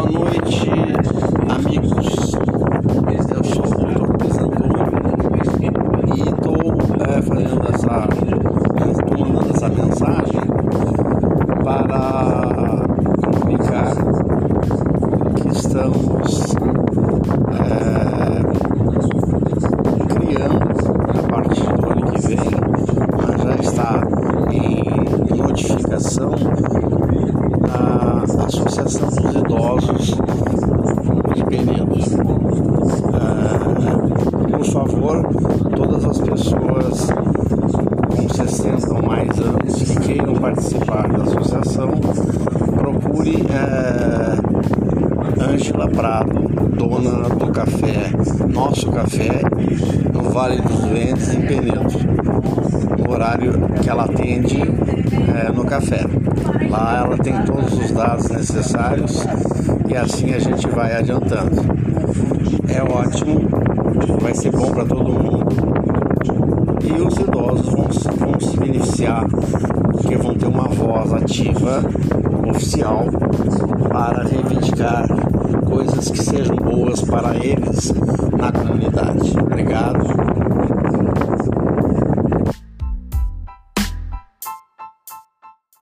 Boa noite, amigos. Esse é o show do Dr. Santoro. E estou é, fazendo essa. Estou mandando essa mensagem para comunicar que estamos é, criando a partir do ano que vem, mas já está em notificação idosos, querendo é, por favor todas as pessoas com 60 ou mais anos que queiram participar da associação procure é, Ângela Prado, dona do café, nosso café Vale dos Ventos, em Penedo, no horário que ela atende é, no café. Lá ela tem todos os dados necessários e assim a gente vai adiantando. É ótimo, vai ser bom para todo mundo e os idosos vão, vão se beneficiar porque vão ter uma voz ativa, oficial, para reivindicar coisas que sejam boas para eles na comunidade. Obrigado.